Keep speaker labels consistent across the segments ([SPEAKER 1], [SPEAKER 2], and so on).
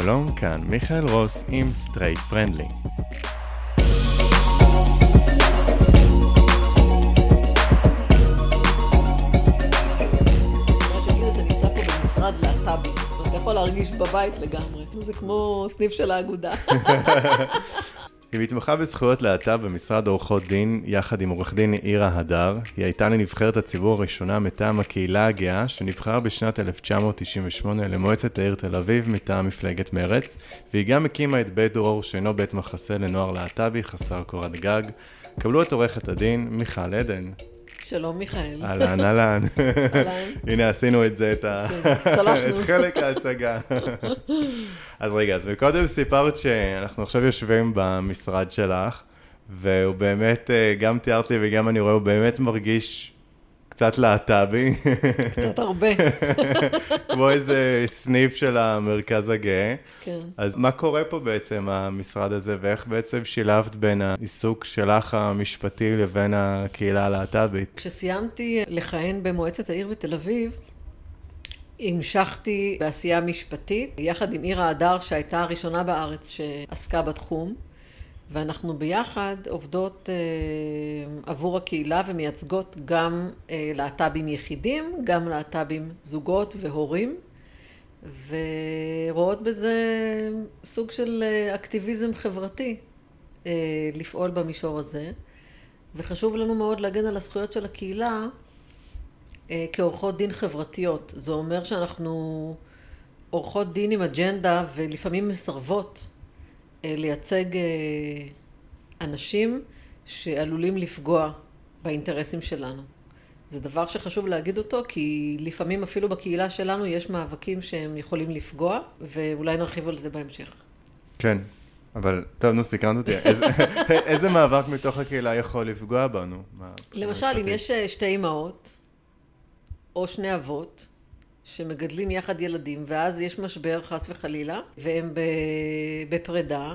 [SPEAKER 1] שלום, כאן מיכאל רוס עם סטרייט פרנדלי.
[SPEAKER 2] יכול להרגיש בבית לגמרי. זה כמו סניף של האגודה.
[SPEAKER 1] היא מתמחה בזכויות להט"ב במשרד עורכות דין, יחד עם עורך דין עירה הדר. היא הייתה נבחרת הציבור הראשונה מטעם הקהילה הגאה, שנבחרה בשנת 1998 למועצת העיר תל אביב מטעם מפלגת מרץ, והיא גם הקימה את בית דרור, שאינו בית מחסה לנוער להט"בי חסר קורת גג. קבלו את עורכת הדין מיכל עדן.
[SPEAKER 2] שלום מיכאל.
[SPEAKER 1] אהלן, אהלן. הנה עשינו את זה, את, חלק ההצגה. אז רגע, אז מקודם סיפרת שאנחנו עכשיו יושבים במשרד שלך, והוא באמת, אה, גם תיארת לי וגם אני רואה, הוא באמת מרגיש קצת להט"בי.
[SPEAKER 2] קצת הרבה.
[SPEAKER 1] כמו איזה סניף של המרכז הגאה. כן. אז מה קורה פה בעצם, המשרד הזה, ואיך בעצם שילבת בין העיסוק שלך המשפטי לבין הקהילה הלהט"בית?
[SPEAKER 2] כשסיימתי לכהן במועצת העיר בתל אביב, המשכתי בעשייה משפטית, יחד עם עירה הדר, שהייתה הראשונה בארץ שעסקה בתחום. ואנחנו ביחד עובדות אה, עבור הקהילה ומייצגות גם אה, להט"בים יחידים, גם להט"בים זוגות והורים, ורואות בזה סוג של אה, אקטיביזם חברתי אה, לפעול במישור הזה, וחשוב לנו מאוד להגן על הזכויות של הקהילה אה, כעורכות דין חברתיות. זה אומר שאנחנו עורכות דין עם אג'נדה ולפעמים מסרבות לייצג אה, אנשים שעלולים לפגוע באינטרסים שלנו. זה דבר שחשוב להגיד אותו, כי לפעמים אפילו בקהילה שלנו יש מאבקים שהם יכולים לפגוע, ואולי נרחיב על זה בהמשך.
[SPEAKER 1] כן, אבל טוב, נו, סיכנת אותי. איזה, איזה מאבק מתוך הקהילה יכול לפגוע בנו?
[SPEAKER 2] למשל, אם יש אה, שתי אימהות, או שני אבות, שמגדלים יחד ילדים, ואז יש משבר חס וחלילה, והם בפרידה.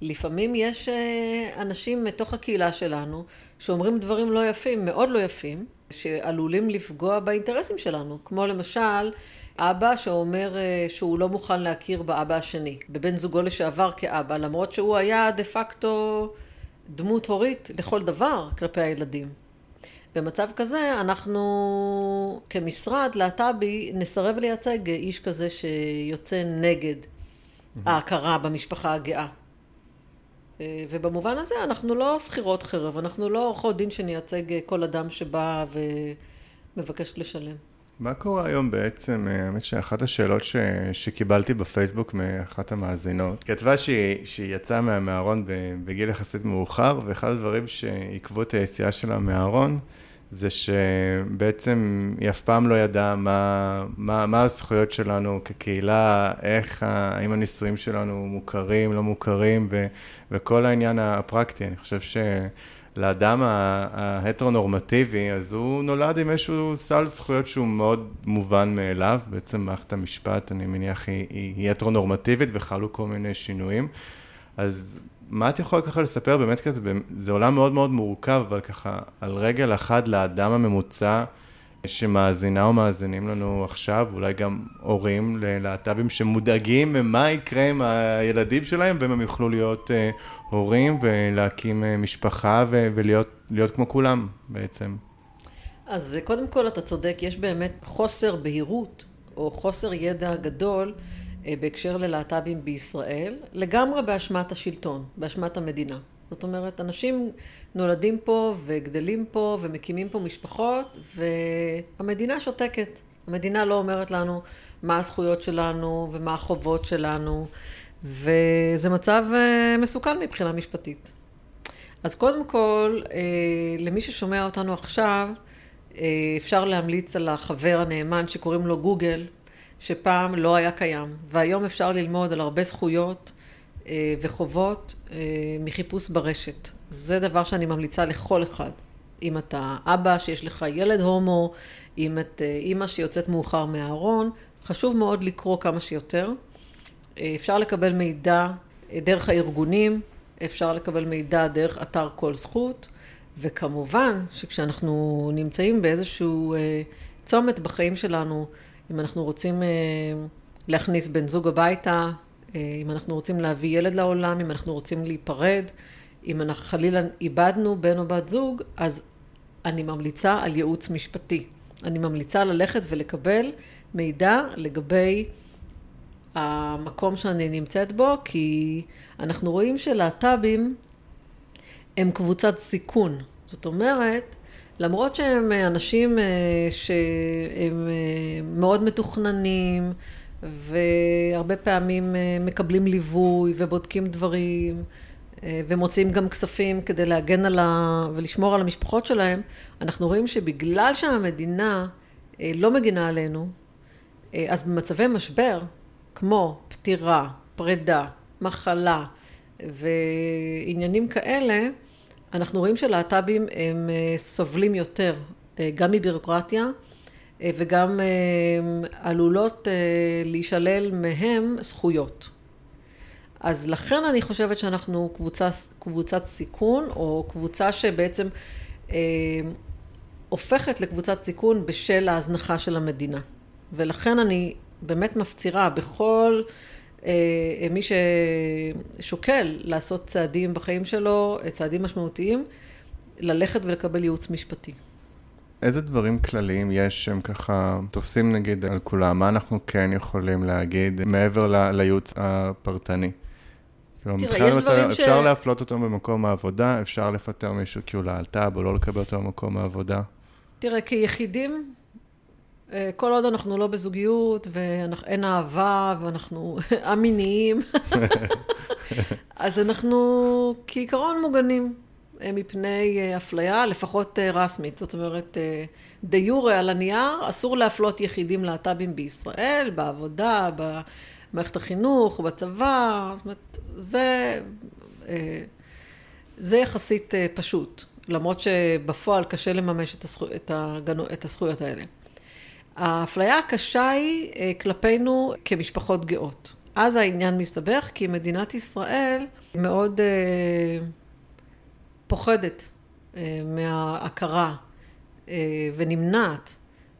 [SPEAKER 2] לפעמים יש אה, אנשים מתוך הקהילה שלנו שאומרים דברים לא יפים, מאוד לא יפים, שעלולים לפגוע באינטרסים שלנו. כמו למשל, אבא שאומר אה, שהוא לא מוכן להכיר באבא השני, בבן זוגו לשעבר כאבא, למרות שהוא היה דה פקטו דמות הורית לכל דבר כלפי הילדים. במצב כזה אנחנו כמשרד להט"בי נסרב לייצג איש כזה שיוצא נגד ההכרה במשפחה הגאה. ובמובן הזה אנחנו לא שכירות חרב, אנחנו לא עורכות דין שנייצג כל אדם שבא ומבקש לשלם.
[SPEAKER 1] מה קורה היום בעצם, האמת שאחת השאלות ש, שקיבלתי בפייסבוק מאחת המאזינות, כתבה שהיא, שהיא יצאה מהארון בגיל יחסית מאוחר, ואחד הדברים שעיכבו את היציאה שלה מהארון, זה שבעצם היא אף פעם לא ידעה מה, מה, מה הזכויות שלנו כקהילה, איך, האם הנישואים שלנו מוכרים, לא מוכרים, ו, וכל העניין הפרקטי. אני חושב שלאדם ההטרונורמטיבי, אז הוא נולד עם איזשהו סל זכויות שהוא מאוד מובן מאליו. בעצם מערכת המשפט, אני מניח, היא, היא, היא הטרונורמטיבית וחלו כל מיני שינויים. אז מה את יכולה ככה לספר באמת כזה, זה עולם מאוד מאוד מורכב, אבל ככה על רגל אחת לאדם הממוצע שמאזינה או מאזינים לנו עכשיו, אולי גם הורים ללהט"בים שמודאגים ממה יקרה עם הילדים שלהם, ואם הם יוכלו להיות uh, הורים ולהקים uh, משפחה ו- ולהיות כמו כולם בעצם.
[SPEAKER 2] אז קודם כל אתה צודק, יש באמת חוסר בהירות או חוסר ידע גדול אה, בהקשר ללהט"בים בישראל, לגמרי באשמת השלטון, באשמת המדינה. זאת אומרת, אנשים נולדים פה וגדלים פה ומקימים פה משפחות, והמדינה שותקת. המדינה לא אומרת לנו מה הזכויות שלנו ומה החובות שלנו, וזה מצב אה, מסוכן מבחינה משפטית. אז קודם כל, אה, למי ששומע אותנו עכשיו, אפשר להמליץ על החבר הנאמן שקוראים לו גוגל, שפעם לא היה קיים, והיום אפשר ללמוד על הרבה זכויות אה, וחובות אה, מחיפוש ברשת. זה דבר שאני ממליצה לכל אחד. אם אתה אבא שיש לך ילד הומו, אם את אה, אימא שיוצאת מאוחר מהארון, חשוב מאוד לקרוא כמה שיותר. אפשר לקבל מידע דרך הארגונים, אפשר לקבל מידע דרך אתר כל זכות, וכמובן שכשאנחנו נמצאים באיזשהו צומת בחיים שלנו, אם אנחנו רוצים אה, להכניס בן זוג הביתה, אם אנחנו רוצים להביא ילד לעולם, אם אנחנו רוצים להיפרד, אם אנחנו חלילה איבדנו בן או בת זוג, אז אני ממליצה על ייעוץ משפטי. אני ממליצה ללכת ולקבל מידע לגבי המקום שאני נמצאת בו, כי אנחנו רואים שלהט"בים הם קבוצת סיכון. זאת אומרת, למרות שהם אנשים אה, שהם אה, מאוד מתוכננים, והרבה פעמים אה, מקבלים ליווי ובודקים דברים, ומוצאים גם כספים כדי להגן על ה... ולשמור על המשפחות שלהם, אנחנו רואים שבגלל שהמדינה לא מגינה עלינו, אז במצבי משבר, כמו פטירה, פרידה, מחלה ועניינים כאלה, אנחנו רואים שלהט"בים הם אה, סובלים יותר, אה, גם מבירוקרטיה אה, וגם עלולות להישלל מהם זכויות. אז לכן אני חושבת שאנחנו קבוצה, קבוצת סיכון, או קבוצה שבעצם אה, הופכת לקבוצת סיכון בשל ההזנחה של המדינה. ולכן אני באמת מפצירה בכל מי ששוקל לעשות צעדים בחיים שלו, צעדים משמעותיים, ללכת ולקבל ייעוץ משפטי.
[SPEAKER 1] איזה דברים כלליים יש שהם ככה תופסים נגיד על כולם? מה אנחנו כן יכולים להגיד מעבר לייעוץ הפרטני? כאילו, תראה, יש דברים ש... אפשר להפלות אותו במקום העבודה, אפשר לפטר מישהו כי הוא להט"ב או לא לקבל אותו במקום העבודה.
[SPEAKER 2] תראה, כיחידים, אה, כל עוד אנחנו לא בזוגיות ואין אהבה ואנחנו א-מיניים, אז אנחנו כעיקרון מוגנים אה, מפני אה, אפליה, לפחות רסמית. זאת אומרת, דה יורה על הנייר, אסור להפלות יחידים להט"בים בישראל, בעבודה, במערכת החינוך, בצבא, זאת אומרת, זה, זה יחסית פשוט, למרות שבפועל קשה לממש את הזכויות האלה. האפליה הקשה היא אה, כלפינו כמשפחות גאות. אז העניין מסתבך כי מדינת ישראל מאוד אה, פוחדת אה, מההכרה ונמנעת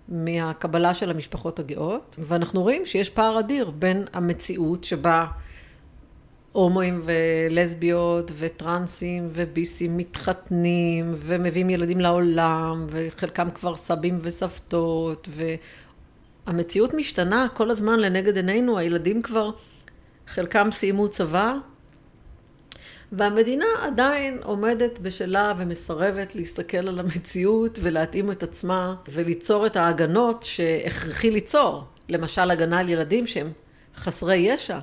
[SPEAKER 2] מהקבלה של המשפחות הגאות, ואנחנו רואים שיש פער אדיר בין המציאות שבה הומואים ולסביות וטרנסים וביסים מתחתנים ומביאים ילדים לעולם וחלקם כבר סבים וסבתות והמציאות משתנה כל הזמן לנגד עינינו, הילדים כבר חלקם סיימו צבא והמדינה עדיין עומדת בשלה ומסרבת להסתכל על המציאות ולהתאים את עצמה וליצור את ההגנות שהכרחי ליצור, למשל הגנה על ילדים שהם חסרי ישע.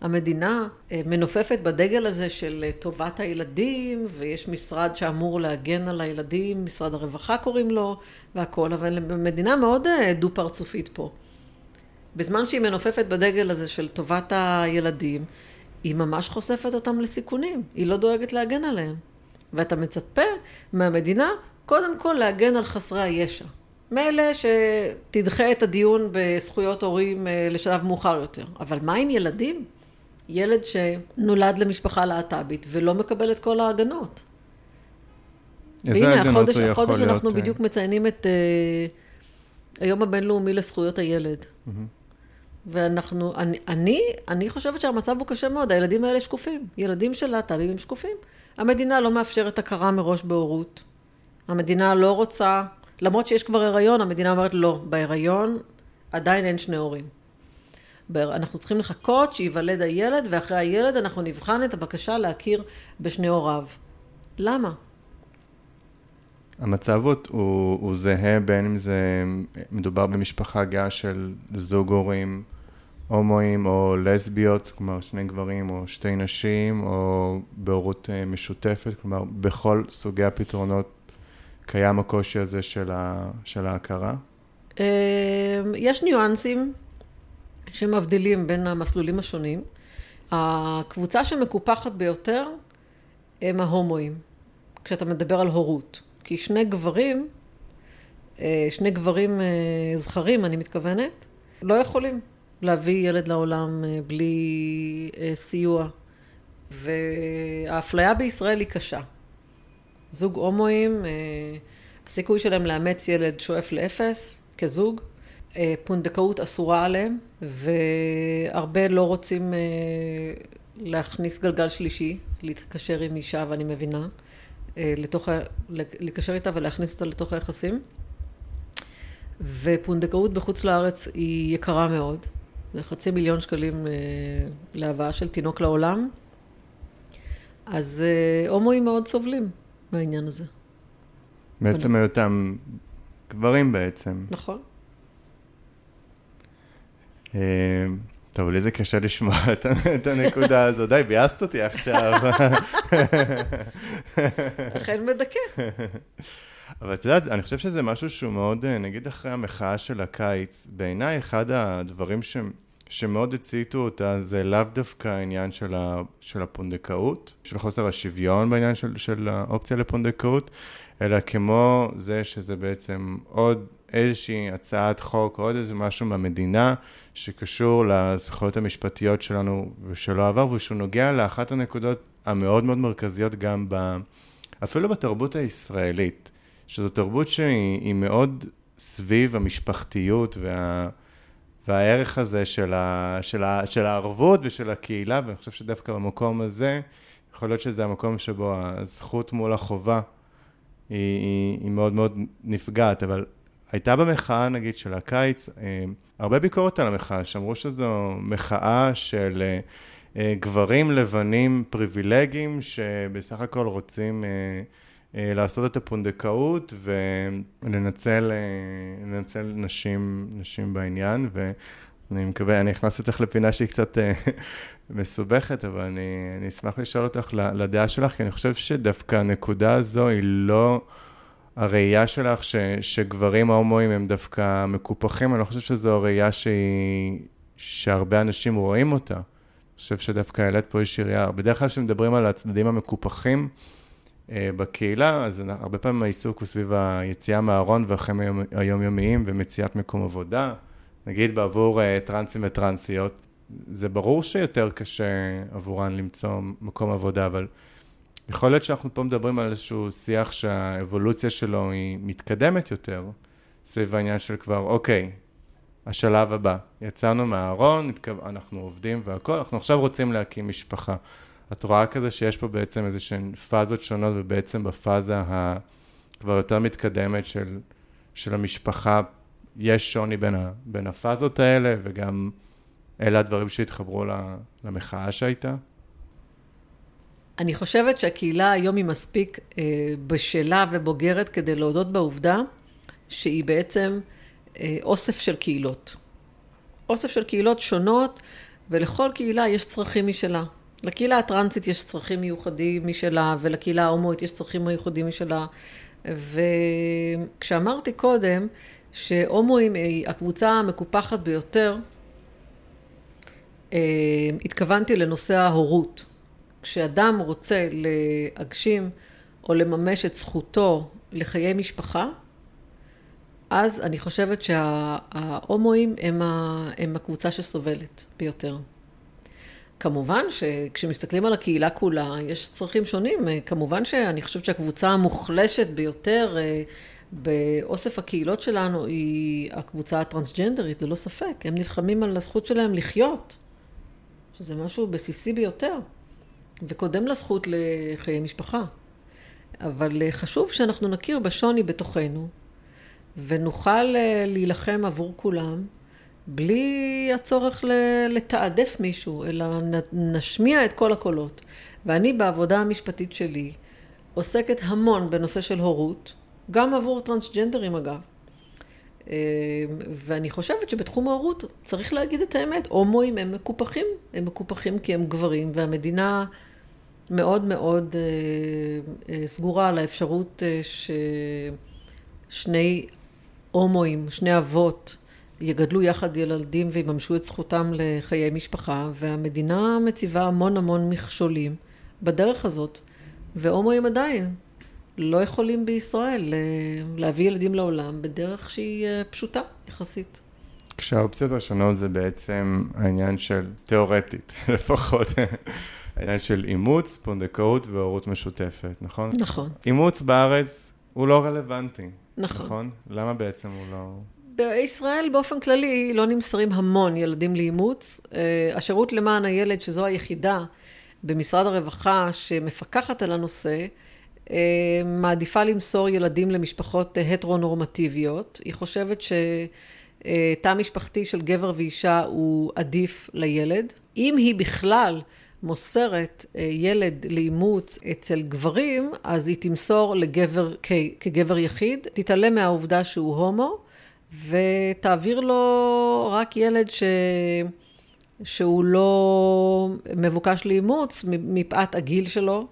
[SPEAKER 2] המדינה אה, מנופפת בדגל הזה של אה, טובת הילדים, ויש משרד שאמור להגן על הילדים, משרד הרווחה קוראים לו, והכול, אבל מדינה מאוד אה, דו-פרצופית פה. בזמן שהיא מנופפת בדגל הזה של טובת הילדים, היא ממש חושפת אותם לסיכונים, היא לא דואגת להגן עליהם. ואתה מצפה מהמדינה קודם כל להגן על חסרי הישע. מילא שתדחה את הדיון בזכויות הורים לשלב מאוחר יותר, אבל מה עם ילדים? ילד שנולד למשפחה להט"בית ולא מקבל את כל ההגנות. והנה, החודש, החודש להיות... אנחנו אה? בדיוק מציינים את uh, היום הבינלאומי לזכויות הילד. Mm-hmm. ואנחנו, אני, אני, אני חושבת שהמצב הוא קשה מאוד, הילדים האלה שקופים. ילדים של להט"בים הם שקופים. המדינה לא מאפשרת הכרה מראש בהורות. המדינה לא רוצה, למרות שיש כבר הריון, המדינה אומרת לא, בהיריון עדיין אין שני הורים. אנחנו צריכים לחכות שייוולד הילד, ואחרי הילד אנחנו נבחן את הבקשה להכיר בשני הוריו. למה?
[SPEAKER 1] המצב הוא, הוא זהה בין אם זה מדובר במשפחה גאה של זוג הורים הומואים או לסביות, כלומר שני גברים או שתי נשים, או בהורות אה, משותפת, כלומר בכל סוגי הפתרונות קיים הקושי הזה של, ה, של ההכרה?
[SPEAKER 2] אה, יש ניואנסים. שמבדילים בין המסלולים השונים. הקבוצה שמקופחת ביותר הם ההומואים, כשאתה מדבר על הורות. כי שני גברים, אה, שני גברים אה, זכרים, אני מתכוונת, לא יכולים להביא ילד לעולם אה, בלי סיוע. והאפליה בישראל היא קשה. זוג הומואים, הסיכוי שלהם לאמץ ילד שואף לאפס, כזוג. פונדקאות אסורה עליהם, והרבה לא רוצים להכניס גלגל שלישי, להתקשר עם אישה, ואני מבינה, לתוך, לקשר איתה ולהכניס אותה לתוך היחסים. ופונדקאות בחוץ לארץ היא יקרה מאוד. זה חצי מיליון שקלים להבאה של תינוק לעולם. אז הומואים מאוד סובלים מהעניין הזה.
[SPEAKER 1] בעצם היותם גברים בעצם.
[SPEAKER 2] נכון.
[SPEAKER 1] טוב, לי זה קשה לשמוע את הנקודה הזו. די, ביאסת אותי עכשיו.
[SPEAKER 2] אכן מדכא.
[SPEAKER 1] אבל את יודעת, אני חושב שזה משהו שהוא מאוד, נגיד אחרי המחאה של הקיץ, בעיניי אחד הדברים ש... שמאוד הציתו אותה זה לאו דווקא העניין של, ה... של הפונדקאות, של חוסר השוויון בעניין של, של האופציה לפונדקאות, אלא כמו זה שזה בעצם עוד איזושהי הצעת חוק או עוד איזה משהו מהמדינה שקשור לזכויות המשפטיות שלנו ושלא עבר, ושהוא נוגע לאחת הנקודות המאוד מאוד מרכזיות גם ב... אפילו בתרבות הישראלית, שזו תרבות שהיא מאוד סביב המשפחתיות וה... והערך הזה של, ה... של, ה... של הערבות ושל הקהילה, ואני חושב שדווקא במקום הזה, יכול להיות שזה המקום שבו הזכות מול החובה היא, היא, היא מאוד מאוד נפגעת, אבל הייתה במחאה, נגיד, של הקיץ, אה, הרבה ביקורת על המחאה, שאמרו שזו מחאה של אה, אה, גברים לבנים פריבילגיים, שבסך הכל רוצים לעשות את הפונדקאות ולנצל נשים, נשים בעניין, ואני מקווה, אני נכנס איתך לפינה שהיא קצת מסובכת, אבל אני, אני אשמח לשאול אותך לדעה שלך, כי אני חושב שדווקא הנקודה הזו היא לא... הראייה שלך ש, שגברים ההומואים הם דווקא מקופחים, אני לא חושב שזו הראייה שהיא, שהרבה אנשים רואים אותה. אני חושב שדווקא העלית פה איזושהי ראייה. בדרך כלל כשמדברים על הצדדים המקופחים אה, בקהילה, אז הרבה פעמים העיסוק הוא סביב היציאה מהארון והחיים היומיומיים ומציאת מקום עבודה. נגיד בעבור אה, טרנסים וטרנסיות, זה ברור שיותר קשה עבורן למצוא מקום עבודה, אבל יכול להיות שאנחנו פה מדברים על איזשהו שיח שהאבולוציה שלו היא מתקדמת יותר, סביב העניין של כבר, אוקיי, השלב הבא, יצאנו מהארון, אנחנו עובדים והכול, אנחנו עכשיו רוצים להקים משפחה. את רואה כזה שיש פה בעצם איזה שהן פאזות שונות, ובעצם בפאזה הכבר יותר מתקדמת של, של המשפחה, יש שוני בין, ה, בין הפאזות האלה, וגם אלה הדברים שהתחברו למחאה שהייתה?
[SPEAKER 2] אני חושבת שהקהילה היום היא מספיק אה, בשלה ובוגרת כדי להודות בעובדה שהיא בעצם אה, אוסף של קהילות. אוסף של קהילות שונות, ולכל קהילה יש צרכים משלה. לקהילה הטרנסית יש צרכים מיוחדים משלה, ולקהילה ההומואית יש צרכים מיוחדים משלה. וכשאמרתי קודם שהומואים היא הקבוצה המקופחת ביותר, אה, התכוונתי לנושא ההורות. כשאדם רוצה להגשים או לממש את זכותו לחיי משפחה, אז אני חושבת שההומואים הם, ה, הם הקבוצה שסובלת ביותר. כמובן שכשמסתכלים על הקהילה כולה, יש צרכים שונים. כמובן שאני חושבת שהקבוצה המוחלשת ביותר אה, באוסף הקהילות שלנו היא הקבוצה הטרנסג'נדרית, ללא ספק. הם נלחמים על הזכות שלהם לחיות, שזה משהו בסיסי ביותר. וקודם לזכות לחיי משפחה. אבל אה, חשוב שאנחנו נכיר בשוני בתוכנו, ונוכל אה, להילחם עבור כולם, בלי הצורך לתעדף מישהו, אלא נשמיע את כל הקולות. ואני בעבודה המשפטית שלי עוסקת המון בנושא של הורות, גם עבור טרנסג'נדרים אגב. אה, ואני חושבת שבתחום ההורות צריך להגיד את האמת, הומואים הם מקופחים, הם מקופחים כי הם גברים, והמדינה מאוד מאוד אה, אה, סגורה על האפשרות אה, ששני הומואים, שני אבות, יגדלו יחד ילדים ויממשו את זכותם לחיי משפחה, והמדינה מציבה המון המון מכשולים בדרך הזאת, והומואים עדיין לא יכולים בישראל להביא ילדים לעולם בדרך שהיא פשוטה יחסית.
[SPEAKER 1] כשהאופציות השונות זה בעצם העניין של תיאורטית לפחות. העניין של אימוץ, פונדקאות והורות משותפת, נכון?
[SPEAKER 2] נכון.
[SPEAKER 1] אימוץ בארץ הוא לא רלוונטי.
[SPEAKER 2] נכון.
[SPEAKER 1] נכון? למה בעצם הוא לא...
[SPEAKER 2] בישראל באופן כללי לא נמסרים המון ילדים לאימוץ. אה, השירות למען הילד, שזו היחידה במשרד הרווחה שמפקחת על הנושא, אה, מעדיפה למסור ילדים למשפחות הטרונורמטיביות. היא חושבת שתא משפחתי של גבר ואישה הוא עדיף לילד. אם היא בכלל מוסרת אה, ילד לאימוץ אצל גברים, אז היא תמסור לגבר כגבר יחיד, תתעלם מהעובדה שהוא הומו, ותעביר לו רק ילד ש... שהוא לא מבוקש לאימוץ מפאת הגיל שלו,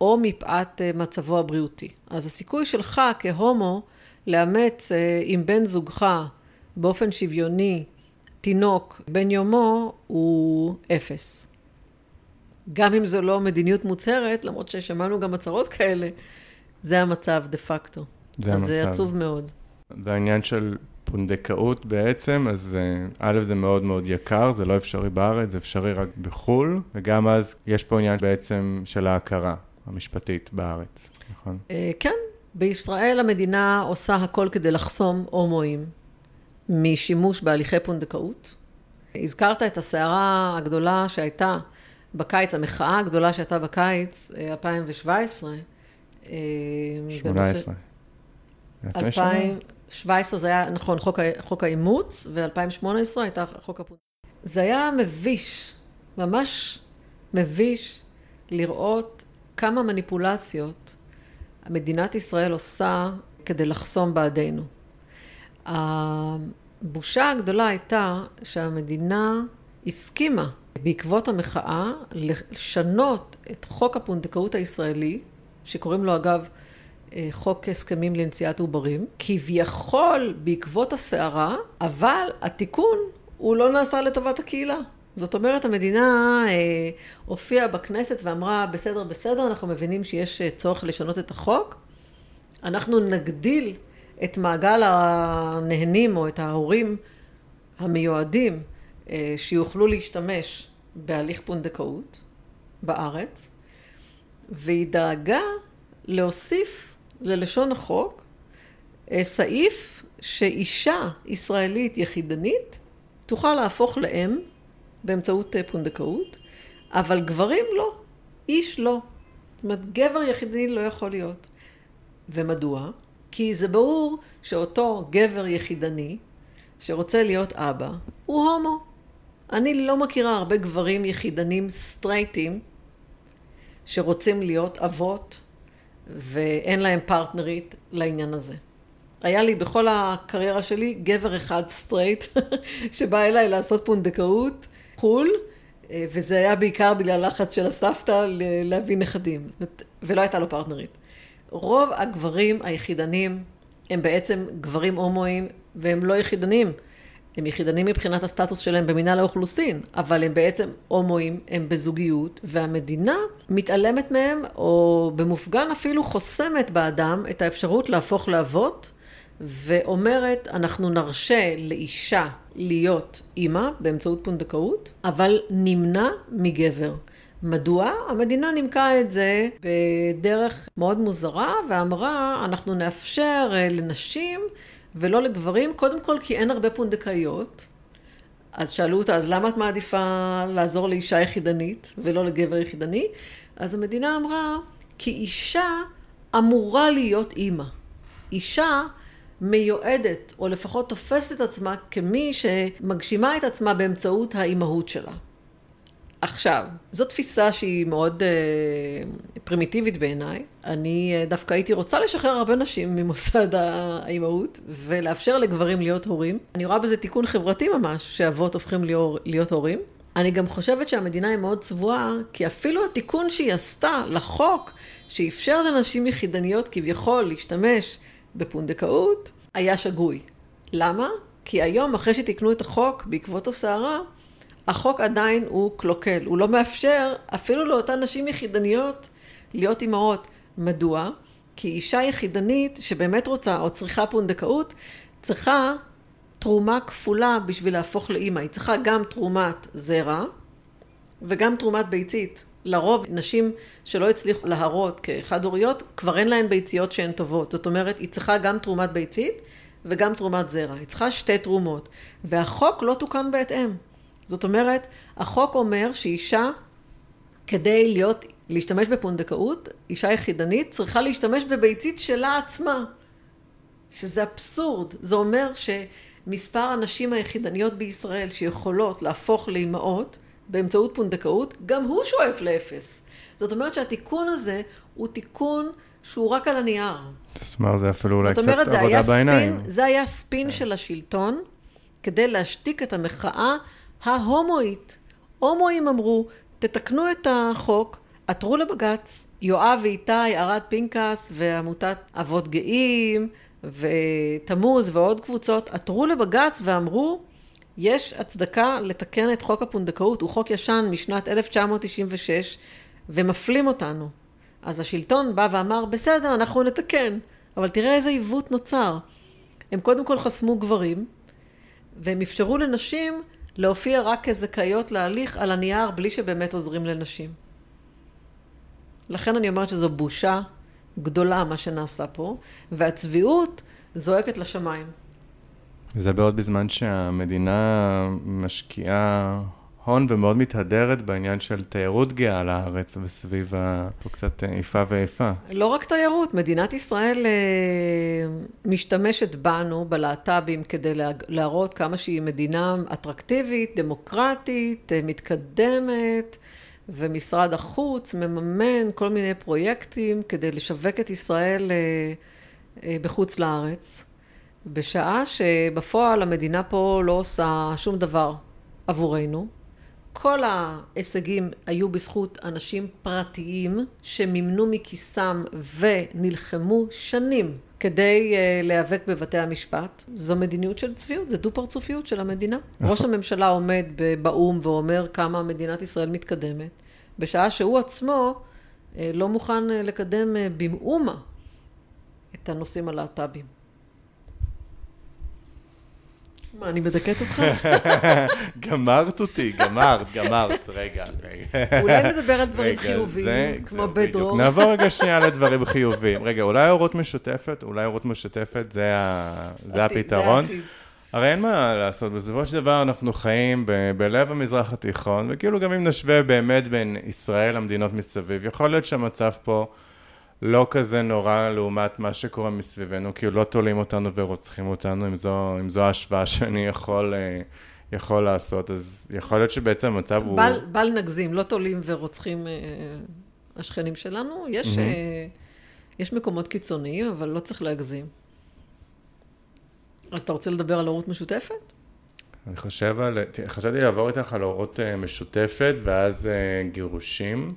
[SPEAKER 2] או מפאת אה, מצבו הבריאותי. אז הסיכוי שלך כהומו לאמץ אה, עם בן זוגך באופן שוויוני תינוק בן יומו הוא אפס. גם אם זו לא מדיניות מוצהרת, למרות ששמענו גם הצהרות כאלה, זה המצב דה פקטו. זה המצב. זה עצוב מאוד.
[SPEAKER 1] והעניין של פונדקאות בעצם, אז אה, א', זה מאוד מאוד יקר, זה לא אפשרי בארץ, זה אפשרי רק בחו"ל, וגם אז יש פה עניין בעצם של ההכרה המשפטית בארץ, נכון?
[SPEAKER 2] אה, כן, בישראל המדינה עושה הכל כדי לחסום הומואים משימוש בהליכי פונדקאות. הזכרת את הסערה הגדולה שהייתה בקיץ, המחאה הגדולה שהייתה בקיץ, 2017.
[SPEAKER 1] 18.
[SPEAKER 2] 2017 זה היה, נכון, חוק, חוק האימוץ, ו-2018 הייתה חוק הפונדקאות. זה היה מביש, ממש מביש לראות כמה מניפולציות מדינת ישראל עושה כדי לחסום בעדינו. הבושה הגדולה הייתה שהמדינה הסכימה בעקבות המחאה לשנות את חוק הפונדקאות הישראלי, שקוראים לו אגב אה, חוק הסכמים לנשיאת עוברים, כביכול בעקבות הסערה, אבל התיקון הוא לא נעשה לטובת הקהילה. זאת אומרת, המדינה אה, הופיעה בכנסת ואמרה, בסדר, בסדר, אנחנו מבינים שיש אה, צורך לשנות את החוק, אנחנו נגדיל את מעגל הנהנים או את ההורים המיועדים שיוכלו להשתמש בהליך פונדקאות בארץ, והיא דאגה להוסיף ללשון החוק אה, סעיף שאישה ישראלית יחידנית תוכל להפוך לאם באמצעות אה, פונדקאות, אבל גברים לא, איש לא. זאת אומרת, גבר יחידני לא יכול להיות. ומדוע? כי זה ברור שאותו גבר יחידני שרוצה להיות אבא, הוא הומו. אני לא מכירה הרבה גברים יחידנים סטרייטים שרוצים להיות אבות ואין להם פרטנרית לעניין הזה. היה לי בכל הקריירה שלי גבר אחד סטרייט שבא אליי לעשות פונדקאות חו"ל וזה היה בעיקר בגלל לחץ של הסבתא להביא נכדים ולא הייתה לו פרטנרית. רוב הגברים היחידנים הם בעצם גברים הומואים והם לא יחידנים. הם יחידנים מבחינת הסטטוס שלהם במינהל האוכלוסין, אבל הם בעצם הומואים, הם בזוגיות, והמדינה מתעלמת מהם, או במופגן אפילו חוסמת באדם את האפשרות להפוך לאבות, ואומרת, אנחנו נרשה לאישה להיות אימא באמצעות פונדקאות, אבל נמנע מגבר. מדוע? המדינה נימקה את זה בדרך מאוד מוזרה ואמרה, אנחנו נאפשר אה, לנשים ולא לגברים, קודם כל כי אין הרבה פונדקאיות. אז שאלו אותה, אז למה את מעדיפה לעזור לאישה יחידנית ולא לגבר יחידני? אז המדינה אמרה, כי אישה אמורה להיות אימא. אישה מיועדת, או לפחות תופסת את עצמה כמי שמגשימה את עצמה באמצעות האימהות שלה. עכשיו, זו תפיסה שהיא מאוד אה, פרימיטיבית בעיניי. אני אה, דווקא הייתי רוצה לשחרר הרבה נשים ממוסד האימהות ולאפשר לגברים להיות הורים. אני רואה בזה תיקון חברתי ממש, שאבות הופכים להיות, להיות הורים. אני גם חושבת שהמדינה היא מאוד צבועה, כי אפילו התיקון שהיא עשתה לחוק, שאפשר לנשים יחידניות כביכול להשתמש בפונדקאות, היה שגוי. למה? כי היום, אחרי שתיקנו את החוק בעקבות הסערה, החוק עדיין הוא קלוקל, הוא לא מאפשר אפילו לאותן נשים יחידניות להיות אימהות. מדוע? כי אישה יחידנית שבאמת רוצה או צריכה פונדקאות, צריכה תרומה כפולה בשביל להפוך לאימא. היא צריכה גם תרומת זרע וגם תרומת ביצית. לרוב נשים שלא הצליחו להרות כחד הוריות, כבר אין להן ביציות שהן טובות. זאת אומרת, היא צריכה גם תרומת ביצית וגם תרומת זרע. היא צריכה שתי תרומות. והחוק לא תוקן בהתאם. זאת אומרת, החוק אומר שאישה, כדי להיות, להשתמש בפונדקאות, אישה יחידנית צריכה להשתמש בביצית שלה עצמה. שזה אבסורד. זה אומר שמספר הנשים היחידניות בישראל שיכולות להפוך לאימהות באמצעות פונדקאות, גם הוא שואף לאפס. זאת אומרת שהתיקון הזה הוא תיקון שהוא רק על הנייר.
[SPEAKER 1] זאת אומרת, זה אפילו אולי קצת עבודה בעיניים.
[SPEAKER 2] זה היה ספין של השלטון כדי להשתיק את המחאה ההומואית. הומואים אמרו, תתקנו את החוק, עתרו לבג"ץ. יואב ואיתי, ארד פנקס ועמותת אבות גאים ותמוז ועוד קבוצות עתרו לבג"ץ ואמרו, יש הצדקה לתקן את חוק הפונדקאות, הוא חוק ישן משנת 1996 ומפלים אותנו. אז השלטון בא ואמר, בסדר, אנחנו נתקן, אבל תראה איזה עיוות נוצר. הם קודם כל חסמו גברים, והם אפשרו לנשים להופיע רק כזכאיות להליך על הנייר בלי שבאמת עוזרים לנשים. לכן אני אומרת שזו בושה גדולה מה שנעשה פה, והצביעות זועקת לשמיים.
[SPEAKER 1] זה בעוד בזמן שהמדינה משקיעה הון ומאוד מתהדרת בעניין של תיירות גאה לארץ וסביב ה... פה קצת איפה ואיפה.
[SPEAKER 2] לא רק תיירות, מדינת ישראל אה, משתמשת בנו, בלהט"בים, כדי להראות כמה שהיא מדינה אטרקטיבית, דמוקרטית, אה, מתקדמת, ומשרד החוץ מממן כל מיני פרויקטים כדי לשווק את ישראל אה, בחוץ לארץ, בשעה שבפועל המדינה פה לא עושה שום דבר עבורנו. כל ההישגים היו בזכות אנשים פרטיים שמימנו מכיסם ונלחמו שנים כדי uh, להיאבק בבתי המשפט. זו מדיניות של צביעות, זו דו-פרצופיות של המדינה. נכון. ראש הממשלה עומד באו"ם ואומר כמה מדינת ישראל מתקדמת, בשעה שהוא עצמו uh, לא מוכן uh, לקדם uh, במאומה את הנושאים הלהט"בים. מה, אני מדכאת אותך?
[SPEAKER 1] גמרת אותי, גמרת, גמרת, רגע, רגע.
[SPEAKER 2] אולי נדבר על דברים חיוביים, כמו בדרור.
[SPEAKER 1] נעבור רגע שנייה לדברים חיוביים. רגע, אולי הורות משותפת, אולי הורות משותפת זה הפתרון. הרי אין מה לעשות, בסופו של דבר אנחנו חיים ב- בלב המזרח התיכון, וכאילו גם אם נשווה באמת בין ישראל למדינות מסביב, יכול להיות שהמצב פה... לא כזה נורא לעומת מה שקורה מסביבנו, כאילו לא תולים אותנו ורוצחים אותנו, אם זו, אם זו ההשוואה שאני יכול, אה, יכול לעשות, אז יכול להיות שבעצם המצב
[SPEAKER 2] הוא... בל, בל נגזים, לא תולים ורוצחים אה, השכנים שלנו, יש, mm-hmm. אה, יש מקומות קיצוניים, אבל לא צריך להגזים. אז אתה רוצה לדבר על הורות משותפת?
[SPEAKER 1] אני חושב על... חשבתי לעבור איתך על הורות אה, משותפת ואז אה, גירושים.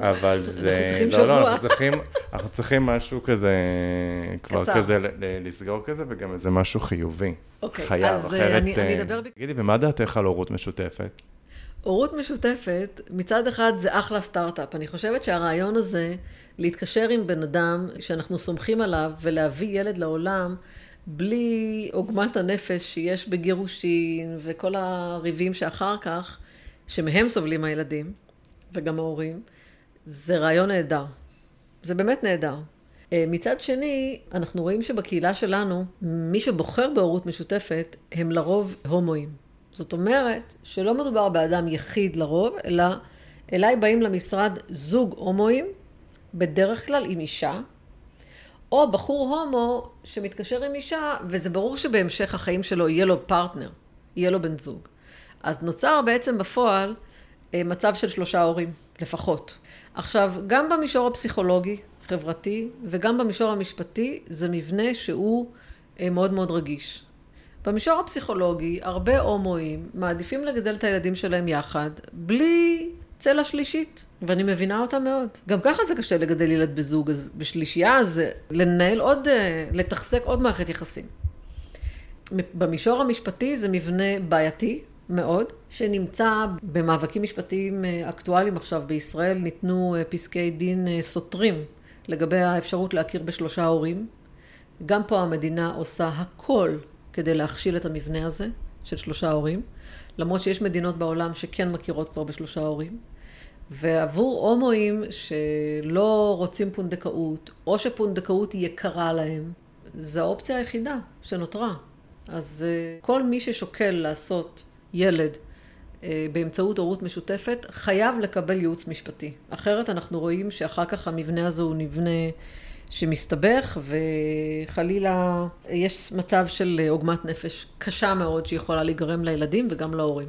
[SPEAKER 1] אבל זה...
[SPEAKER 2] אנחנו צריכים שבוע. לא,
[SPEAKER 1] לא, אנחנו צריכים, אנחנו צריכים משהו כזה, כבר קצר. כזה, לסגור כזה, וגם איזה משהו חיובי.
[SPEAKER 2] אוקיי, חייב, אז אה, אחרת... אני, אני אדבר...
[SPEAKER 1] תגידי, ומה דעתך על הורות משותפת?
[SPEAKER 2] הורות משותפת, מצד אחד זה אחלה סטארט-אפ. אני חושבת שהרעיון הזה, להתקשר עם בן אדם שאנחנו סומכים עליו ולהביא ילד לעולם, בלי עוגמת הנפש שיש בגירושין וכל הריבים שאחר כך, שמהם סובלים הילדים וגם ההורים, זה רעיון נהדר. זה באמת נהדר. אה, מצד שני, אנחנו רואים שבקהילה שלנו, מי שבוחר בהורות משותפת, הם לרוב הומואים. זאת אומרת, שלא מדובר באדם יחיד לרוב, אלא אליי באים למשרד זוג הומואים, בדרך כלל עם אישה, או בחור הומו שמתקשר עם אישה, וזה ברור שבהמשך החיים שלו יהיה לו פרטנר, יהיה לו בן זוג. אז נוצר בעצם בפועל אה, מצב של שלושה הורים, לפחות. עכשיו, גם במישור הפסיכולוגי, חברתי, וגם במישור המשפטי, זה מבנה שהוא אה, מאוד מאוד רגיש. במישור הפסיכולוגי, הרבה הומואים מעדיפים לגדל את הילדים שלהם יחד, בלי צלע שלישית, ואני מבינה אותה מאוד. גם ככה זה קשה לגדל ילד בזוג, אז בשלישייה זה לנהל עוד, אה, לתחזק עוד מערכת יחסים. במישור המשפטי זה מבנה בעייתי, מאוד, שנמצא במאבקים משפטיים אה, אקטואליים עכשיו בישראל, ניתנו אה, פסקי דין אה, סותרים לגבי האפשרות להכיר בשלושה הורים. גם פה המדינה עושה הכל כדי להכשיל את המבנה הזה של שלושה הורים, למרות שיש מדינות בעולם שכן מכירות כבר בשלושה הורים. ועבור הומואים שלא רוצים פונדקאות, או שפונדקאות היא יקרה להם, זו האופציה היחידה שנותרה. אז כל מי ששוקל לעשות ילד אה, באמצעות הורות משותפת, חייב לקבל ייעוץ משפטי. אחרת אנחנו רואים שאחר כך המבנה הזה הוא מבנה שמסתבך, וחלילה יש מצב של עוגמת נפש קשה מאוד שיכולה להיגרם לילדים וגם להורים.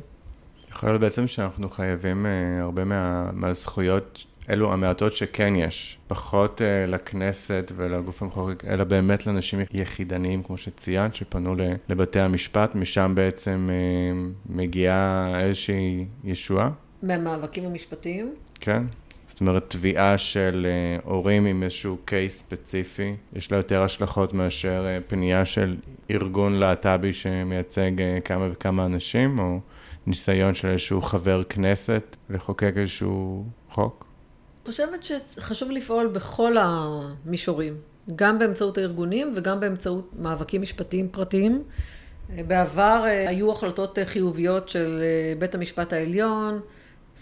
[SPEAKER 1] יכול להיות בעצם שאנחנו חייבים uh, הרבה מה, מהזכויות, אלו המעטות שכן יש, פחות uh, לכנסת ולגוף המחוקק, אלא באמת לאנשים יחידניים, כמו שציינת, שפנו לבתי המשפט, משם בעצם uh, מגיעה איזושהי ישועה.
[SPEAKER 2] מהמאבקים המשפטיים?
[SPEAKER 1] כן. זאת אומרת, תביעה של uh, הורים עם איזשהו קייס ספציפי, יש לה יותר השלכות מאשר uh, פנייה של ארגון להט"בי שמייצג uh, כמה וכמה אנשים, או ניסיון של איזשהו חבר כנסת לחוקק איזשהו חוק?
[SPEAKER 2] חושבת שחשוב לפעול בכל המישורים, גם באמצעות הארגונים וגם באמצעות מאבקים משפטיים פרטיים. בעבר היו החלטות חיוביות של בית המשפט העליון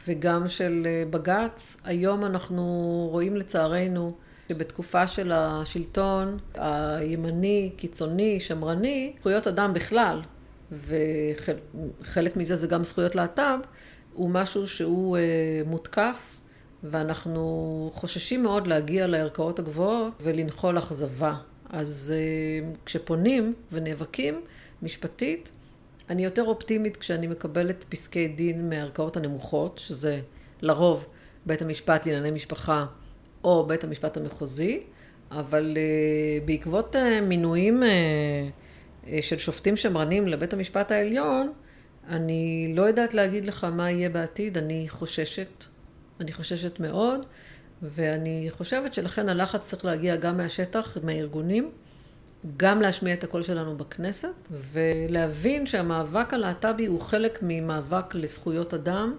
[SPEAKER 2] וגם של בג"ץ. היום אנחנו רואים לצערנו שבתקופה של השלטון הימני, קיצוני, שמרני, זכויות אדם בכלל, וחלק מזה זה גם זכויות להט"ב, הוא משהו שהוא אה, מותקף, ואנחנו חוששים מאוד להגיע לערכאות הגבוהות ולנחול אכזבה. אז אה, כשפונים ונאבקים משפטית, אני יותר אופטימית כשאני מקבלת פסקי דין מהערכאות הנמוכות, שזה לרוב בית המשפט לענייני משפחה או בית המשפט המחוזי, אבל אה, בעקבות מינויים אה, של שופטים שמרנים לבית המשפט העליון, אני לא יודעת להגיד לך מה יהיה בעתיד, אני חוששת, אני חוששת מאוד, ואני חושבת שלכן הלחץ צריך להגיע גם מהשטח, מהארגונים, גם להשמיע את הקול שלנו בכנסת, ולהבין שהמאבק הלהט"בי הוא חלק ממאבק לזכויות אדם,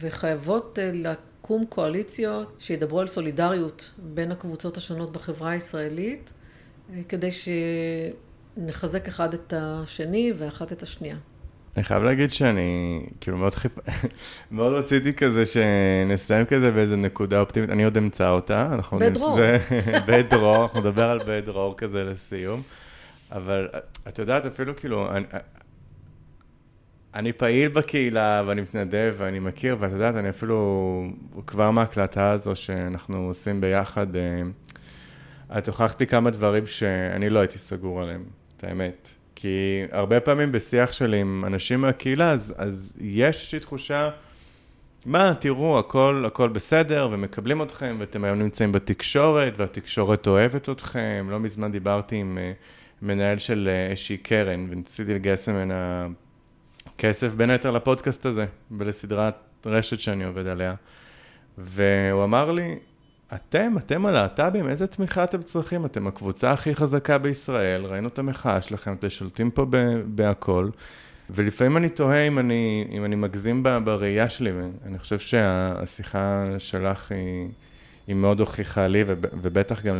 [SPEAKER 2] וחייבות אה, לקום קואליציות שידברו על סולידריות בין הקבוצות השונות בחברה הישראלית, אה, כדי ש... נחזק אחד את השני ואחת את השנייה.
[SPEAKER 1] אני חייב להגיד שאני, כאילו מאוד חיפ... מאוד רציתי כזה שנסיים כזה באיזה נקודה אופטימית, אני עוד אמצא אותה.
[SPEAKER 2] בדרור.
[SPEAKER 1] בדרור, אנחנו נדבר על בדרור כזה לסיום. אבל את יודעת, אפילו כאילו, אני, אני פעיל בקהילה ואני מתנדב ואני מכיר, ואת יודעת, אני אפילו, כבר מההקלטה הזו שאנחנו עושים ביחד, אה, את הוכחתי כמה דברים שאני לא הייתי סגור עליהם. את האמת. כי הרבה פעמים בשיח שלי עם אנשים מהקהילה, אז, אז יש איזושהי תחושה, מה, תראו, הכל, הכל בסדר, ומקבלים אתכם, ואתם היום נמצאים בתקשורת, והתקשורת אוהבת אתכם. לא מזמן דיברתי עם uh, מנהל של uh, איזושהי קרן, וניסיתי לגייס ממנה כסף, בין היתר לפודקאסט הזה, ולסדרת רשת שאני עובד עליה. והוא אמר לי, אתם, אתם הלהט"בים, איזה תמיכה אתם צריכים? אתם הקבוצה הכי חזקה בישראל, ראינו את המחאה שלכם, אתם שולטים פה בהכל. ולפעמים אני תוהה אם אני, אם אני מגזים בראייה שלי, ואני חושב שהשיחה שלך היא, היא מאוד הוכיחה לי, ובטח גם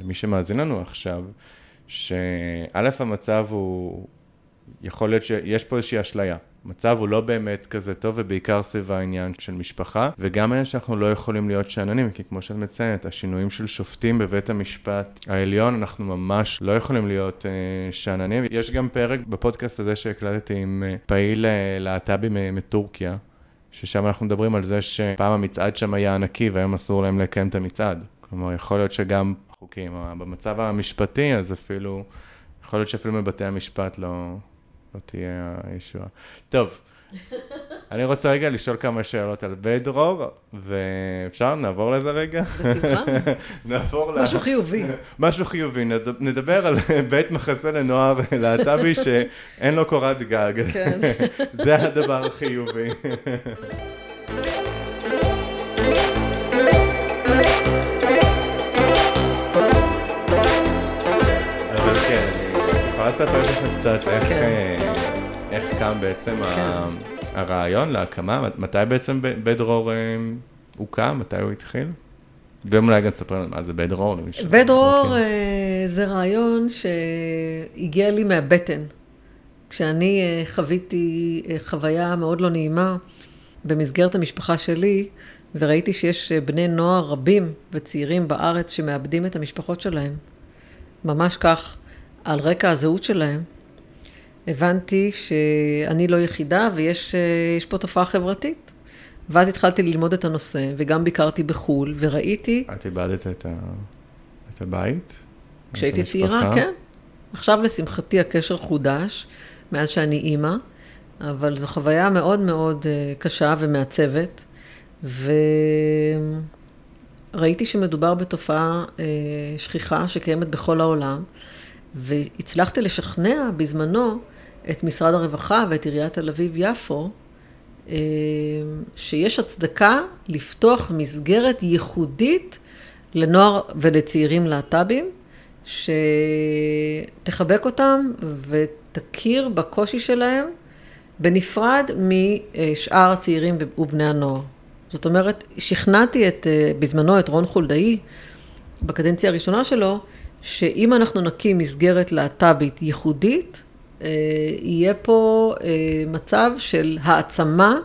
[SPEAKER 1] למי שמאזין לנו עכשיו, שא', המצב הוא, יכול להיות שיש פה איזושהי אשליה. המצב הוא לא באמת כזה טוב, ובעיקר סביב העניין של משפחה, וגם העניין שאנחנו לא יכולים להיות שאננים, כי כמו שאת מציינת, השינויים של שופטים בבית המשפט העליון, אנחנו ממש לא יכולים להיות uh, שאננים. יש גם פרק בפודקאסט הזה שהקלטתי עם uh, פעיל uh, להט"בי מטורקיה. ששם אנחנו מדברים על זה שפעם המצעד שם היה ענקי והיום אסור להם לקיים את המצעד. כלומר, יכול להיות שגם חוקים, במצב המשפטי, אז אפילו, יכול להיות שאפילו מבתי המשפט לא, לא תהיה הישועה. טוב, אני רוצה רגע לשאול כמה שאלות על בדרור, ואפשר? נעבור לזה רגע?
[SPEAKER 2] בשמחה.
[SPEAKER 1] נעבור ל...
[SPEAKER 2] משהו חיובי.
[SPEAKER 1] משהו חיובי. נדבר על בית מחסה לנוער להט"בי שאין לו קורת גג.
[SPEAKER 2] כן.
[SPEAKER 1] זה הדבר החיובי. יכולה לספר לך קצת איך, כן. אה, איך קם בעצם כן. הרעיון להקמה? מתי בעצם בדרור אה, הוקם? מתי הוא התחיל? ואולי גם תספר לנו מה זה בדרור.
[SPEAKER 2] בדרור כן. אה, זה רעיון שהגיע לי מהבטן. כשאני חוויתי חוויה מאוד לא נעימה במסגרת המשפחה שלי, וראיתי שיש בני נוער רבים וצעירים בארץ שמאבדים את המשפחות שלהם. ממש כך, על רקע הזהות שלהם, הבנתי שאני לא יחידה ויש אה, פה תופעה חברתית. ואז התחלתי ללמוד את הנושא, וגם ביקרתי בחו"ל, וראיתי...
[SPEAKER 1] את איבדת את, ה... את הבית?
[SPEAKER 2] כשהייתי צעירה, כן. עכשיו, לשמחתי, הקשר חודש, מאז שאני אימא, אבל זו חוויה מאוד מאוד אה, קשה ומעצבת, וראיתי שמדובר בתופעה אה, שכיחה שקיימת בכל העולם, והצלחתי לשכנע בזמנו את משרד הרווחה ואת עיריית תל אביב-יפו, אה, שיש הצדקה לפתוח מסגרת ייחודית לנוער ולצעירים להט"בים, שתחבק אותם ותכיר בקושי שלהם בנפרד משאר הצעירים ובני הנוער. זאת אומרת, שכנעתי את, אה, בזמנו את רון חולדאי, בקדנציה הראשונה שלו, שאם אנחנו נקים מסגרת להט"בית ייחודית, יהיה פה אה, מצב של העצמה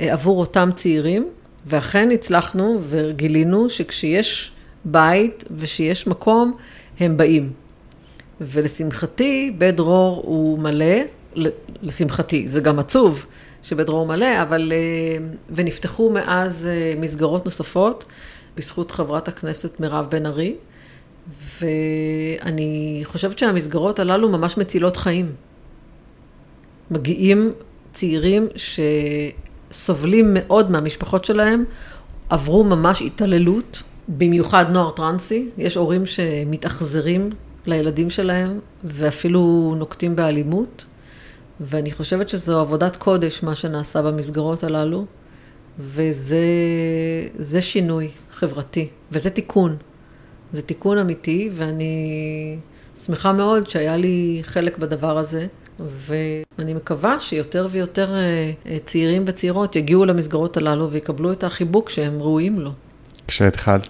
[SPEAKER 2] אה, עבור אותם צעירים, ואכן הצלחנו וגילינו שכשיש בית ושיש מקום, הם באים. ולשמחתי, בית דרור הוא מלא, לשמחתי, זה גם עצוב שבית דרור מלא, אבל... ונפתחו מאז מסגרות נוספות, בזכות חברת הכנסת מירב בן ארי. ואני חושבת שהמסגרות הללו ממש מצילות חיים. מגיעים צעירים שסובלים מאוד מהמשפחות שלהם, עברו ממש התעללות, במיוחד נוער טרנסי. יש הורים שמתאכזרים לילדים שלהם ואפילו נוקטים באלימות. ואני חושבת שזו עבודת קודש, מה שנעשה במסגרות הללו, וזה שינוי חברתי, וזה תיקון. זה תיקון אמיתי, ואני שמחה מאוד שהיה לי חלק בדבר הזה, ואני מקווה שיותר ויותר אה, אה, צעירים וצעירות יגיעו למסגרות הללו ויקבלו את החיבוק שהם ראויים לו.
[SPEAKER 1] כשהתחלת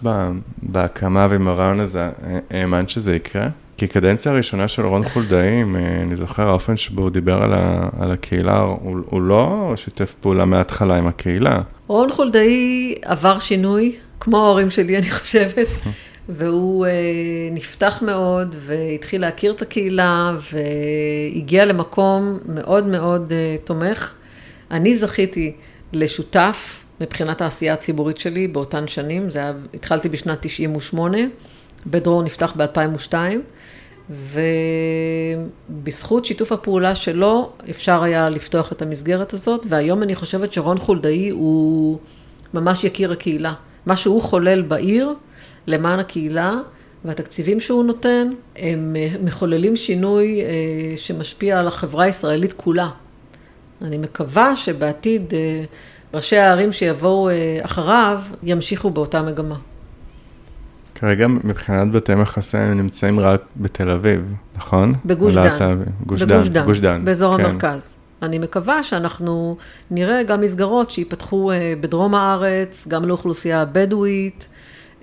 [SPEAKER 1] בהקמה ועם הרעיון הזה, אה, האמנת שזה יקרה? כי קדנציה הראשונה של רון חולדאי, אני זוכר האופן שבו הוא דיבר על, ה, על הקהילה, הוא, הוא לא שיתף פעולה מההתחלה עם הקהילה.
[SPEAKER 2] רון חולדאי עבר שינוי, כמו ההורים שלי, אני חושבת. והוא אה, נפתח מאוד והתחיל להכיר את הקהילה והגיע למקום מאוד מאוד אה, תומך. אני זכיתי לשותף מבחינת העשייה הציבורית שלי באותן שנים, זה היה, התחלתי בשנת 98, בית דרור נפתח ב-2002, ובזכות שיתוף הפעולה שלו אפשר היה לפתוח את המסגרת הזאת, והיום אני חושבת שרון חולדאי הוא ממש יקיר הקהילה. מה שהוא חולל בעיר, למען הקהילה, והתקציבים שהוא נותן, הם אה, מחוללים שינוי אה, שמשפיע על החברה הישראלית כולה. אני מקווה שבעתיד אה, ראשי הערים שיבואו אחריו ימשיכו באותה מגמה.
[SPEAKER 1] כרגע מבחינת בתי מחסה הם נמצאים רק בתל אביב, נכון?
[SPEAKER 2] בגוש דן.
[SPEAKER 1] גוש דן. דן, גוש דן.
[SPEAKER 2] באזור כן. המרכז. אני מקווה שאנחנו נראה גם מסגרות שייפתחו בדרום הארץ, גם לאוכלוסייה הבדואית,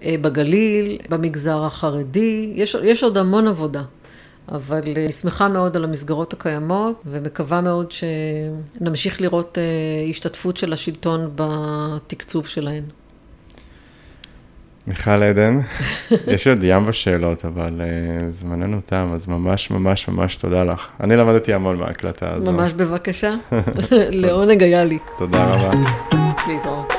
[SPEAKER 2] בגליל, במגזר החרדי, יש, יש עוד המון עבודה. אבל אה, אני שמחה מאוד על המסגרות הקיימות, ומקווה מאוד שנמשיך לראות אה, השתתפות של השלטון בתקצוב שלהן.
[SPEAKER 1] מיכל עדן, יש עוד ים בשאלות, אבל זמננו תם, אז ממש ממש ממש תודה לך. אני למדתי המון מההקלטה הזו.
[SPEAKER 2] ממש בבקשה, לעונג היה לי.
[SPEAKER 1] תודה רבה.
[SPEAKER 2] להתראות.